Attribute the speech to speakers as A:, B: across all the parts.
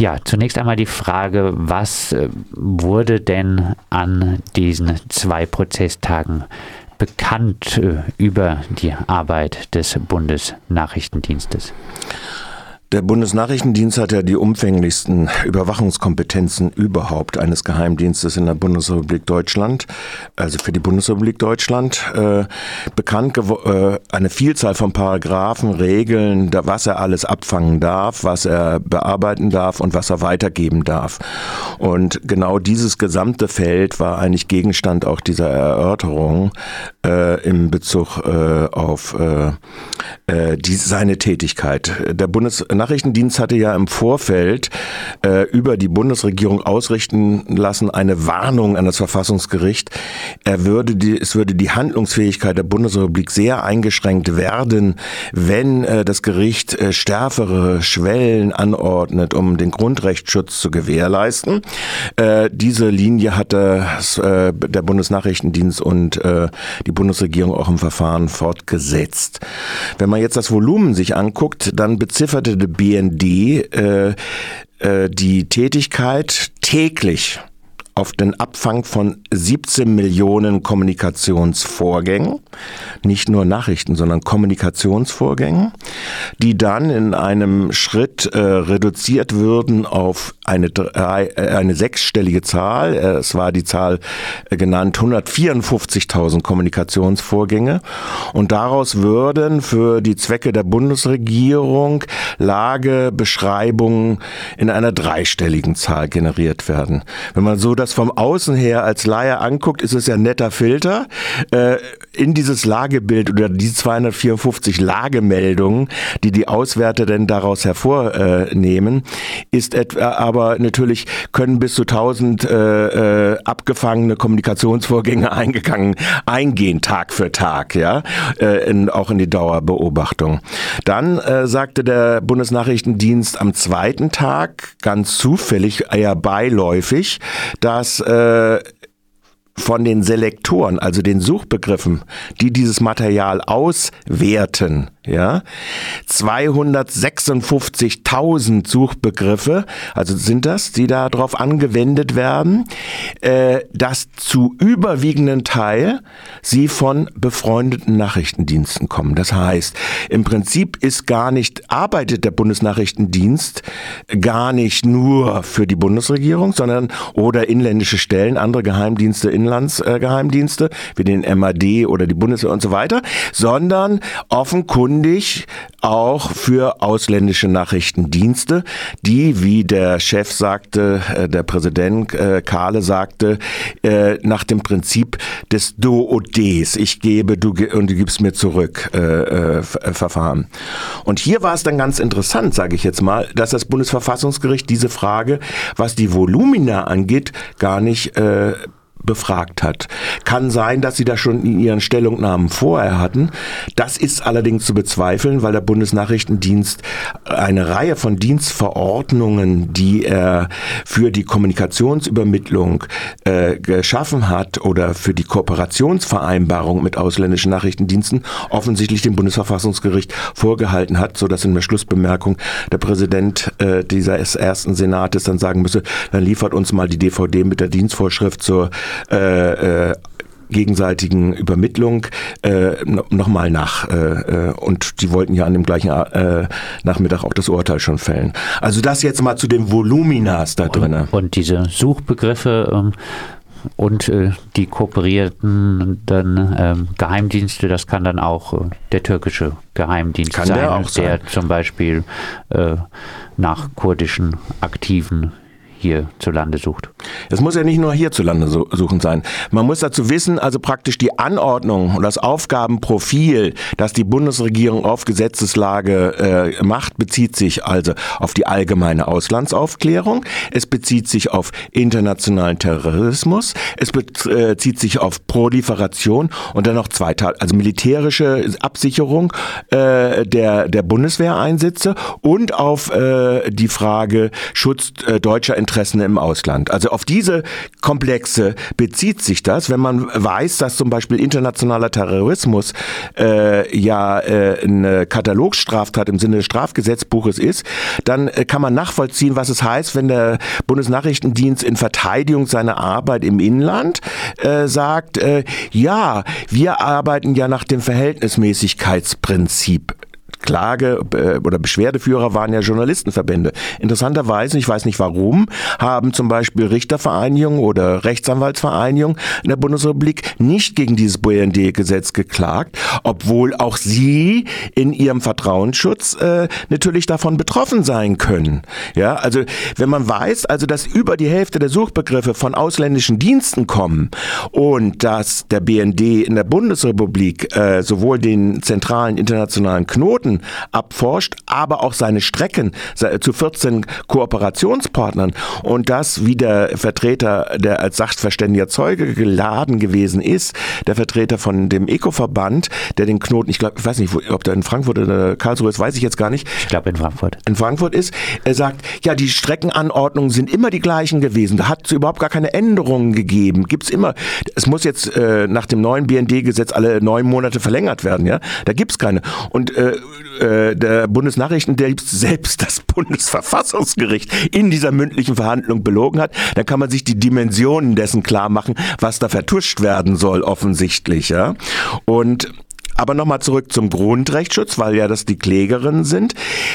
A: Ja, zunächst einmal die Frage, was äh, wurde denn an diesen zwei Prozesstagen bekannt äh, über die Arbeit des Bundesnachrichtendienstes?
B: Der Bundesnachrichtendienst hat ja die umfänglichsten Überwachungskompetenzen überhaupt eines Geheimdienstes in der Bundesrepublik Deutschland, also für die Bundesrepublik Deutschland. Äh, bekannt äh, eine Vielzahl von Paragraphen, Regeln, da, was er alles abfangen darf, was er bearbeiten darf und was er weitergeben darf. Und genau dieses gesamte Feld war eigentlich Gegenstand auch dieser Erörterung äh, im Bezug äh, auf äh, äh die, seine Tätigkeit. Der Bundes Nachrichtendienst hatte ja im Vorfeld äh, über die Bundesregierung ausrichten lassen eine Warnung an das Verfassungsgericht. Er würde die, es würde die Handlungsfähigkeit der Bundesrepublik sehr eingeschränkt werden, wenn äh, das Gericht äh, stärkere Schwellen anordnet, um den Grundrechtsschutz zu gewährleisten. Äh, diese Linie hatte äh, der Bundesnachrichtendienst und äh, die Bundesregierung auch im Verfahren fortgesetzt. Wenn man jetzt das Volumen sich anguckt, dann bezifferte BND äh, äh, die Tätigkeit täglich auf den Abfang von 17 Millionen Kommunikationsvorgängen, nicht nur Nachrichten, sondern Kommunikationsvorgängen, die dann in einem Schritt äh, reduziert würden auf eine, drei, äh, eine sechsstellige Zahl. Äh, es war die Zahl äh, genannt 154.000 Kommunikationsvorgänge. Und daraus würden für die Zwecke der Bundesregierung Lagebeschreibungen in einer dreistelligen Zahl generiert werden. Wenn man so das vom Außen her als Laie anguckt, ist es ja ein netter Filter. Äh, in dieses Lagebild oder die 254 Lagemeldungen, die die Auswärter denn daraus hervornehmen, ist etwa, aber natürlich können bis zu 1000 äh, äh, abgefangene Kommunikationsvorgänge eingegangen, eingehen Tag für Tag, ja, in, auch in die Dauerbeobachtung. Dann äh, sagte der Bundesnachrichtendienst am zweiten Tag ganz zufällig, eher beiläufig, da dass äh, von den Selektoren, also den Suchbegriffen, die dieses Material auswerten, ja, 256.000 Suchbegriffe, also sind das, die darauf angewendet werden, äh, dass zu überwiegenden Teil sie von befreundeten Nachrichtendiensten kommen. Das heißt, im Prinzip ist gar nicht, arbeitet der Bundesnachrichtendienst gar nicht nur für die Bundesregierung, sondern oder inländische Stellen, andere Geheimdienste, Inlandsgeheimdienste, äh, wie den MAD oder die Bundeswehr und so weiter, sondern offenkundig ständig auch für ausländische Nachrichtendienste, die, wie der Chef sagte, äh, der Präsident äh, Kahle sagte, äh, nach dem Prinzip des Do und Des, ich gebe du und du gibst mir zurück, Verfahren. Und hier war es dann ganz interessant, sage ich jetzt mal, dass das Bundesverfassungsgericht diese Frage, was die Volumina angeht, gar nicht befragt hat. Kann sein, dass sie das schon in ihren Stellungnahmen vorher hatten. Das ist allerdings zu bezweifeln, weil der Bundesnachrichtendienst eine Reihe von Dienstverordnungen, die er für die Kommunikationsübermittlung äh, geschaffen hat oder für die Kooperationsvereinbarung mit ausländischen Nachrichtendiensten offensichtlich dem Bundesverfassungsgericht vorgehalten hat, so dass in der Schlussbemerkung der Präsident äh, dieses ersten Senates dann sagen müsse, dann liefert uns mal die DVD mit der Dienstvorschrift zur äh, äh, gegenseitigen Übermittlung äh, nochmal nach. Äh, äh, und die wollten ja an dem gleichen äh, Nachmittag auch das Urteil schon fällen. Also das jetzt mal zu den Voluminas da drin.
A: Und, und, diese Suchbegriffe ähm, und äh, die kooperierten dann ähm, Geheimdienste, das kann dann auch äh, der türkische Geheimdienst kann sein, der, auch sein. der zum Beispiel äh, nach kurdischen Aktiven hierzulande sucht.
B: Es muss ja nicht nur hierzulande suchen sein. Man muss dazu wissen, also praktisch die Anordnung und das Aufgabenprofil, das die Bundesregierung auf Gesetzeslage äh, macht, bezieht sich also auf die allgemeine Auslandsaufklärung, es bezieht sich auf internationalen Terrorismus, es bezieht sich auf Proliferation und dann noch zwei Teile, also militärische Absicherung äh, der, der Bundeswehreinsätze und auf äh, die Frage Schutz äh, deutscher Interessen Interessen im Ausland. Also auf die diese Komplexe bezieht sich das, wenn man weiß, dass zum Beispiel internationaler Terrorismus äh, ja äh, eine Katalogstraftat im Sinne des Strafgesetzbuches ist, dann äh, kann man nachvollziehen, was es heißt, wenn der Bundesnachrichtendienst in Verteidigung seiner Arbeit im Inland äh, sagt, äh, ja, wir arbeiten ja nach dem Verhältnismäßigkeitsprinzip. Klage- äh, oder Beschwerdeführer waren ja Journalistenverbände. Interessanterweise, ich weiß nicht warum, haben zum Beispiel Richtervereinigungen oder Rechtsanwaltsvereinigungen in der Bundesrepublik nicht gegen dieses BND-Gesetz geklagt, obwohl auch sie in ihrem Vertrauensschutz äh, natürlich davon betroffen sein können. Ja, also wenn man weiß, also dass über die Hälfte der Suchbegriffe von ausländischen Diensten kommen und dass der BND in der Bundesrepublik äh, sowohl den zentralen internationalen Knoten Daten abforscht, aber auch seine Strecken zu 14 Kooperationspartnern und das, wie der Vertreter, der als sachverständiger Zeuge geladen gewesen ist, der Vertreter von dem Eco-Verband, der den Knoten, ich glaube, ich weiß nicht, ob der in Frankfurt oder Karlsruhe ist, weiß ich jetzt gar nicht.
A: Ich glaube in Frankfurt.
B: In Frankfurt ist, er sagt, ja, die Streckenanordnungen sind immer die gleichen gewesen. Da hat es überhaupt gar keine Änderungen gegeben. Gibt es immer. Es muss jetzt äh, nach dem neuen BND-Gesetz alle neun Monate verlängert werden, ja. Da gibt es keine. Und äh, äh, der Bundesnachrichtendienst selbst das Bundesverfassungsgericht in dieser mündlichen Verhandlung belogen hat, dann kann man sich die Dimensionen dessen klar machen, was da vertuscht werden soll, offensichtlich. Ja? Und aber nochmal zurück zum Grundrechtsschutz, weil ja das die Klägerinnen sind.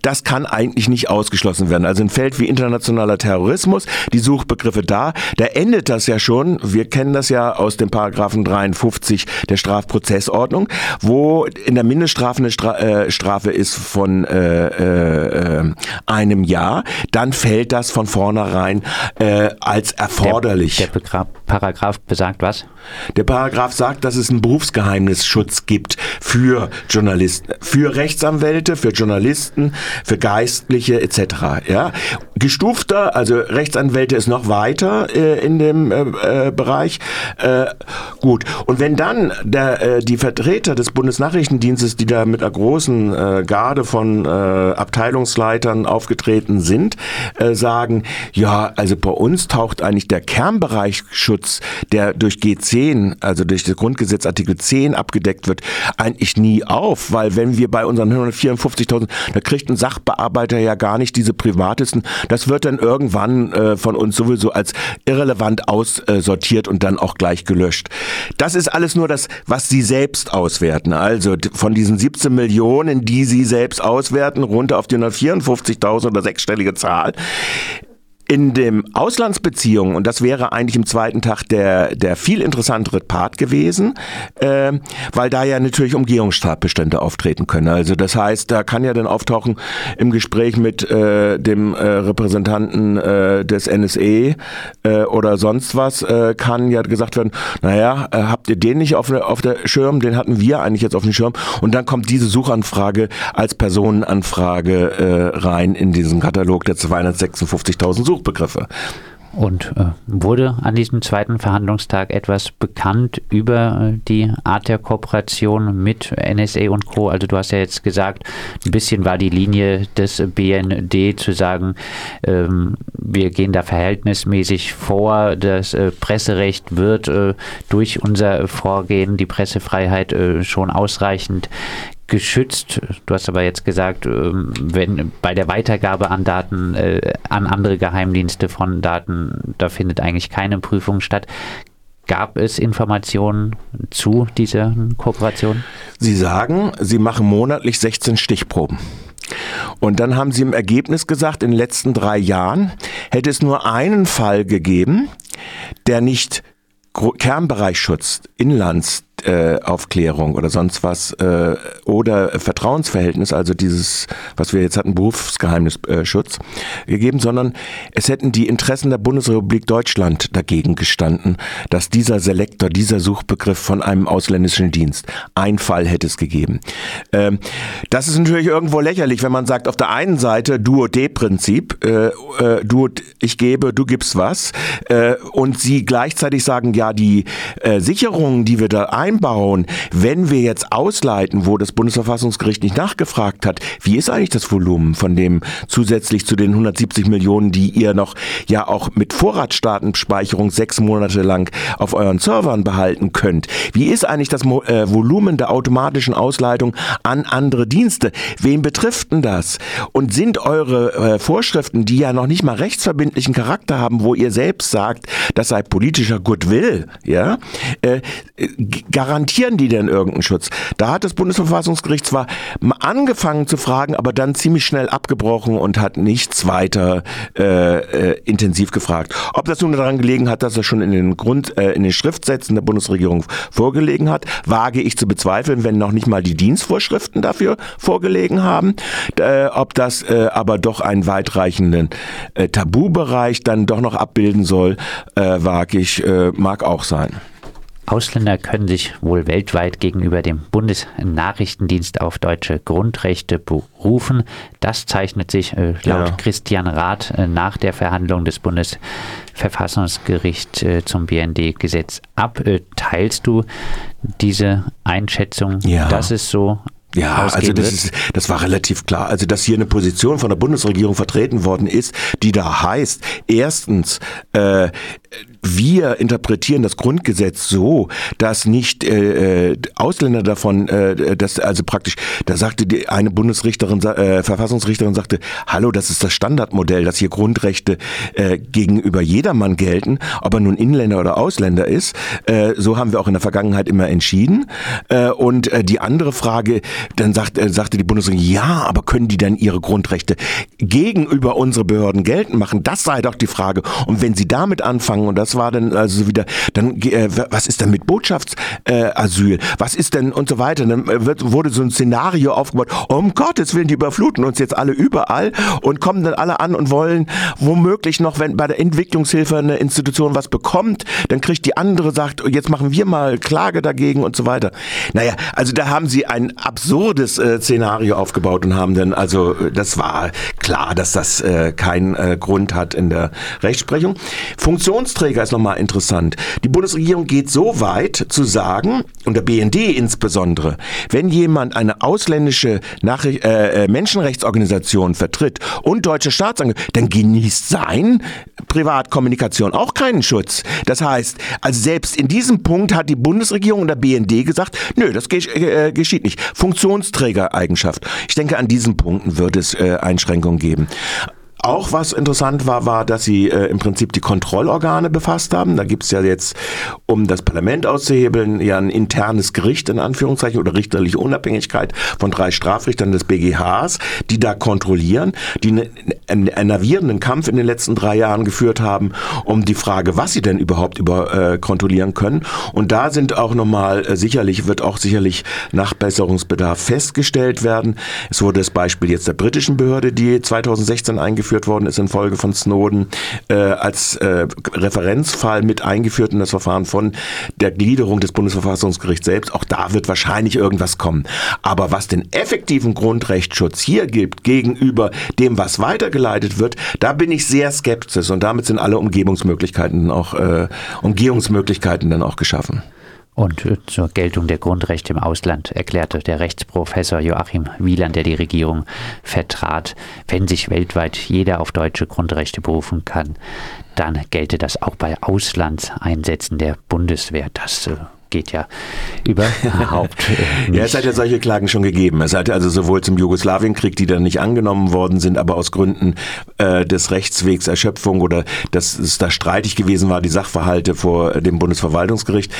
B: Das kann eigentlich nicht ausgeschlossen werden. Also ein Feld wie internationaler Terrorismus, die Suchbegriffe da, da endet das ja schon. Wir kennen das ja aus dem Paragraphen 53 der Strafprozessordnung, wo in der Mindeststrafe eine Stra äh, Strafe ist von äh, äh, einem Jahr. Dann fällt das von vornherein äh, als erforderlich.
A: Der, der Paragraph besagt was?
B: Der Paragraph sagt, dass es einen Berufsgeheimnisschutz gibt für Journalisten, für Rechtsanwälte, für Journalisten, für Geistliche etc. Ja, gestufter, also Rechtsanwälte ist noch weiter äh, in dem äh, äh, Bereich. Äh, gut. Und wenn dann der, äh, die Vertreter des Bundesnachrichtendienstes, die da mit einer großen äh, Garde von Abteilungsleitern aufgetreten sind, sagen, ja, also bei uns taucht eigentlich der Kernbereichsschutz, der durch G10, also durch das Grundgesetz Artikel 10 abgedeckt wird, eigentlich nie auf, weil wenn wir bei unseren 154.000, da kriegt ein Sachbearbeiter ja gar nicht diese privatesten, das wird dann irgendwann äh, von uns sowieso als irrelevant aussortiert und dann auch gleich gelöscht. Das ist alles nur das, was sie selbst auswerten. Also von diesen 17 Millionen, die sie selbst auswerten, runter auf die 154.000 oder sechsstellige Zahl, in dem Auslandsbeziehungen, und das wäre eigentlich im zweiten Tag der, der viel interessantere Part gewesen, äh, weil da ja natürlich Umgehungsstatbestände auftreten können. Also das heißt, da kann ja dann auftauchen im Gespräch mit äh, dem äh, Repräsentanten äh, des NSE äh, oder sonst was, äh, kann ja gesagt werden, naja, äh, habt ihr den nicht auf, auf der Schirm, den hatten wir eigentlich jetzt auf dem Schirm. Und dann kommt diese Suchanfrage als Personenanfrage äh, rein in diesen Katalog der 256.000 Suchen. Suchbegriffe.
A: Und äh, wurde an diesem zweiten Verhandlungstag etwas bekannt über äh, die Art der Kooperation mit NSA und Co. Also du hast ja jetzt gesagt, ein bisschen war die Linie des BND zu sagen, ähm, wir gehen da verhältnismäßig vor, das äh, Presserecht wird äh, durch unser Vorgehen, die Pressefreiheit äh, schon ausreichend geschützt. Du hast aber jetzt gesagt, ähm, wenn bei der Weitergabe an Daten äh, an andere Geheimdienste von Daten, da findet eigentlich keine Prüfung statt. Gab es Informationen zu dieser Kooperation?
B: Sie sagen, Sie machen monatlich 16 Stichproben. Und dann haben Sie im Ergebnis gesagt, in den letzten drei Jahren hätte es nur einen Fall gegeben, der nicht Kernbereichsschutz, Inlands, Aufklärung oder sonst was äh, oder Vertrauensverhältnis, also dieses, was wir jetzt hatten, Berufsgeheimnisschutz äh, gegeben, sondern es hätten die Interessen der Bundesrepublik Deutschland dagegen gestanden, dass dieser Selektor, dieser Suchbegriff von einem ausländischen Dienst, ein Fall hätte es gegeben. Ähm, das ist natürlich irgendwo lächerlich, wenn man sagt, auf der einen Seite Duo-D-Prinzip, äh, du, ich gebe, du gibst was, und sie gleichzeitig sagen, ja, die Sicherungen, die wir da ein vereinbaren, wenn wir jetzt ausleiten, wo das Bundesverfassungsgericht nicht nachgefragt hat, wie ist eigentlich das Volumen von dem zusätzlich zu den 170 Millionen, die ihr noch ja auch mit Vorratsdatenspeicherung sechs Monate lang auf euren Servern behalten könnt? Wie ist eigentlich das äh, Volumen der automatischen Ausleitung an andere Dienste? Wen betrifft denn das? Und sind eure äh, Vorschriften, die ja noch nicht mal rechtsverbindlichen Charakter haben, wo ihr selbst sagt, das sei politischer Goodwill, ja, äh, garantieren die denn irgendeinen Schutz? Da hat das Bundesverfassungsgericht zwar angefangen zu fragen, aber dann ziemlich schnell abgebrochen und hat nichts weiter äh, äh, intensiv gefragt. Ob das nun daran gelegen hat, dass er schon in den Grund, äh, in den Schriftsätzen der Bundesregierung vorgelegen hat, wage ich zu bezweifeln, wenn noch nicht mal die Dienstvorschriften dafür vorgelegen haben. Äh, ob das äh, aber doch einen weitreichenden äh, Tabubereich dann doch noch abbilden soll, äh, wage ich, äh, mag auch sein.
A: Ausländer können sich wohl weltweit gegenüber dem Bundesnachrichtendienst auf deutsche Grundrechte berufen. Das zeichnet sich äh, laut ja. Christian Rath äh, nach der Verhandlung des Bundesverfassungsgerichts äh, zum BND-Gesetz ab. Äh, teilst du diese Einschätzung,
B: ja.
A: dass es so
B: ja, also das, ist, das war relativ klar. Also, dass hier eine Position von der Bundesregierung vertreten worden ist, die da heißt, erstens, äh, wir interpretieren das Grundgesetz so, dass nicht äh, äh, Ausländer davon, äh, dass also praktisch, da sagte die eine Bundesrichterin, äh, Verfassungsrichterin sagte, hallo, das ist das Standardmodell, dass hier Grundrechte äh, gegenüber jedermann gelten, ob er nun Inländer oder Ausländer ist. Äh, so haben wir auch in der Vergangenheit immer entschieden. Äh, und äh, die andere Frage, dann sagt, äh, sagte die Bundesregierung, ja, aber können die denn ihre Grundrechte gegenüber unsere Behörden geltend machen? Das sei doch die Frage. Und wenn sie damit anfangen, und das war dann also wieder, dann äh, was ist denn mit Botschaftsasyl? Äh, was ist denn und so weiter? Dann äh, wird, wurde so ein Szenario aufgebaut, um Gottes Willen, die überfluten uns jetzt alle überall und kommen dann alle an und wollen womöglich noch, wenn bei der Entwicklungshilfe eine Institution was bekommt, dann kriegt die andere, sagt, jetzt machen wir mal Klage dagegen und so weiter. Naja, also da haben sie ein absurdes äh, Szenario aufgebaut und haben dann, also das war klar, dass das äh, keinen äh, Grund hat in der Rechtsprechung. Funktionsträger ist nochmal interessant. Die Bundesregierung geht so weit zu sagen, und der BND insbesondere, wenn jemand eine ausländische Nachricht, äh, äh, Menschenrechtsorganisation vertritt und deutsche Staatsangehörigkeit, dann genießt sein Privatkommunikation auch keinen Schutz. Das heißt, also selbst in diesem Punkt hat die Bundesregierung und der BND gesagt, nö, das äh, geschieht nicht. Funktionsträgereigenschaft. Ich denke, an diesen Punkten wird es äh, Einschränkungen geben. Auch was interessant war, war, dass sie äh, im Prinzip die Kontrollorgane befasst haben. Da gibt es ja jetzt, um das Parlament auszuhebeln, ja ein internes Gericht in Anführungszeichen oder richterliche Unabhängigkeit von drei Strafrichtern des BGHs, die da kontrollieren, die ne, einen, einen navierenden Kampf in den letzten drei Jahren geführt haben, um die Frage, was sie denn überhaupt über äh, kontrollieren können. Und da sind auch nochmal äh, sicherlich, wird auch sicherlich Nachbesserungsbedarf festgestellt werden. Es wurde das Beispiel jetzt der britischen Behörde, die 2016 eingeführt eingeführt worden ist infolge von Snowden, äh, als äh, Referenzfall mit eingeführt in das Verfahren von der Gliederung des Bundesverfassungsgerichts selbst. Auch da wird wahrscheinlich irgendwas kommen. Aber was den effektiven Grundrechtsschutz hier gibt gegenüber dem, was weitergeleitet wird, da bin ich sehr skeptisch und damit sind alle Umgebungsmöglichkeiten auch äh, Umgehungsmöglichkeiten dann auch geschaffen.
A: Und zur Geltung der Grundrechte im Ausland erklärte der Rechtsprofessor Joachim Wieland, der die Regierung vertrat, wenn sich weltweit jeder auf deutsche Grundrechte berufen kann, dann gelte das auch bei Auslandseinsätzen der Bundeswehr. Das äh, geht ja überhaupt
B: nicht. ja, es hat ja solche Klagen schon gegeben. Es hat also sowohl zum Jugoslawienkrieg, die dann nicht angenommen worden sind, aber aus Gründen äh, des Rechtswegs Erschöpfung oder dass es da streitig gewesen war, die Sachverhalte vor dem Bundesverwaltungsgericht.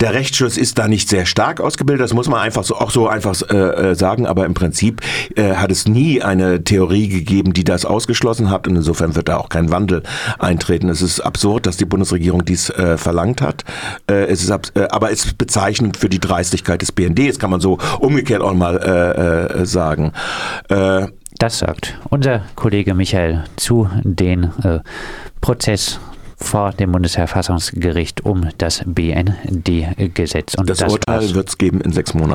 B: Der Rechtsschutz ist da nicht sehr stark ausgebildet, das muss man einfach so auch so einfach äh, äh, sagen, aber im Prinzip äh, hat es nie eine Theorie gegeben, die das ausgeschlossen hat und insofern wird da auch kein Wandel eintreten. Es ist absurd, dass die Bundesregierung dies äh, verlangt hat. Äh, es ist äh, aber ist bezeichnend für die Dreistigkeit des BND. Das kann man so umgekehrt auch mal äh, äh, sagen.
A: Äh, das sagt unser Kollege Michael zu den äh, Prozess vor dem Bundesverfassungsgericht um das BND-Gesetz.
B: das, das Urteil wird es geben in sechs Monaten.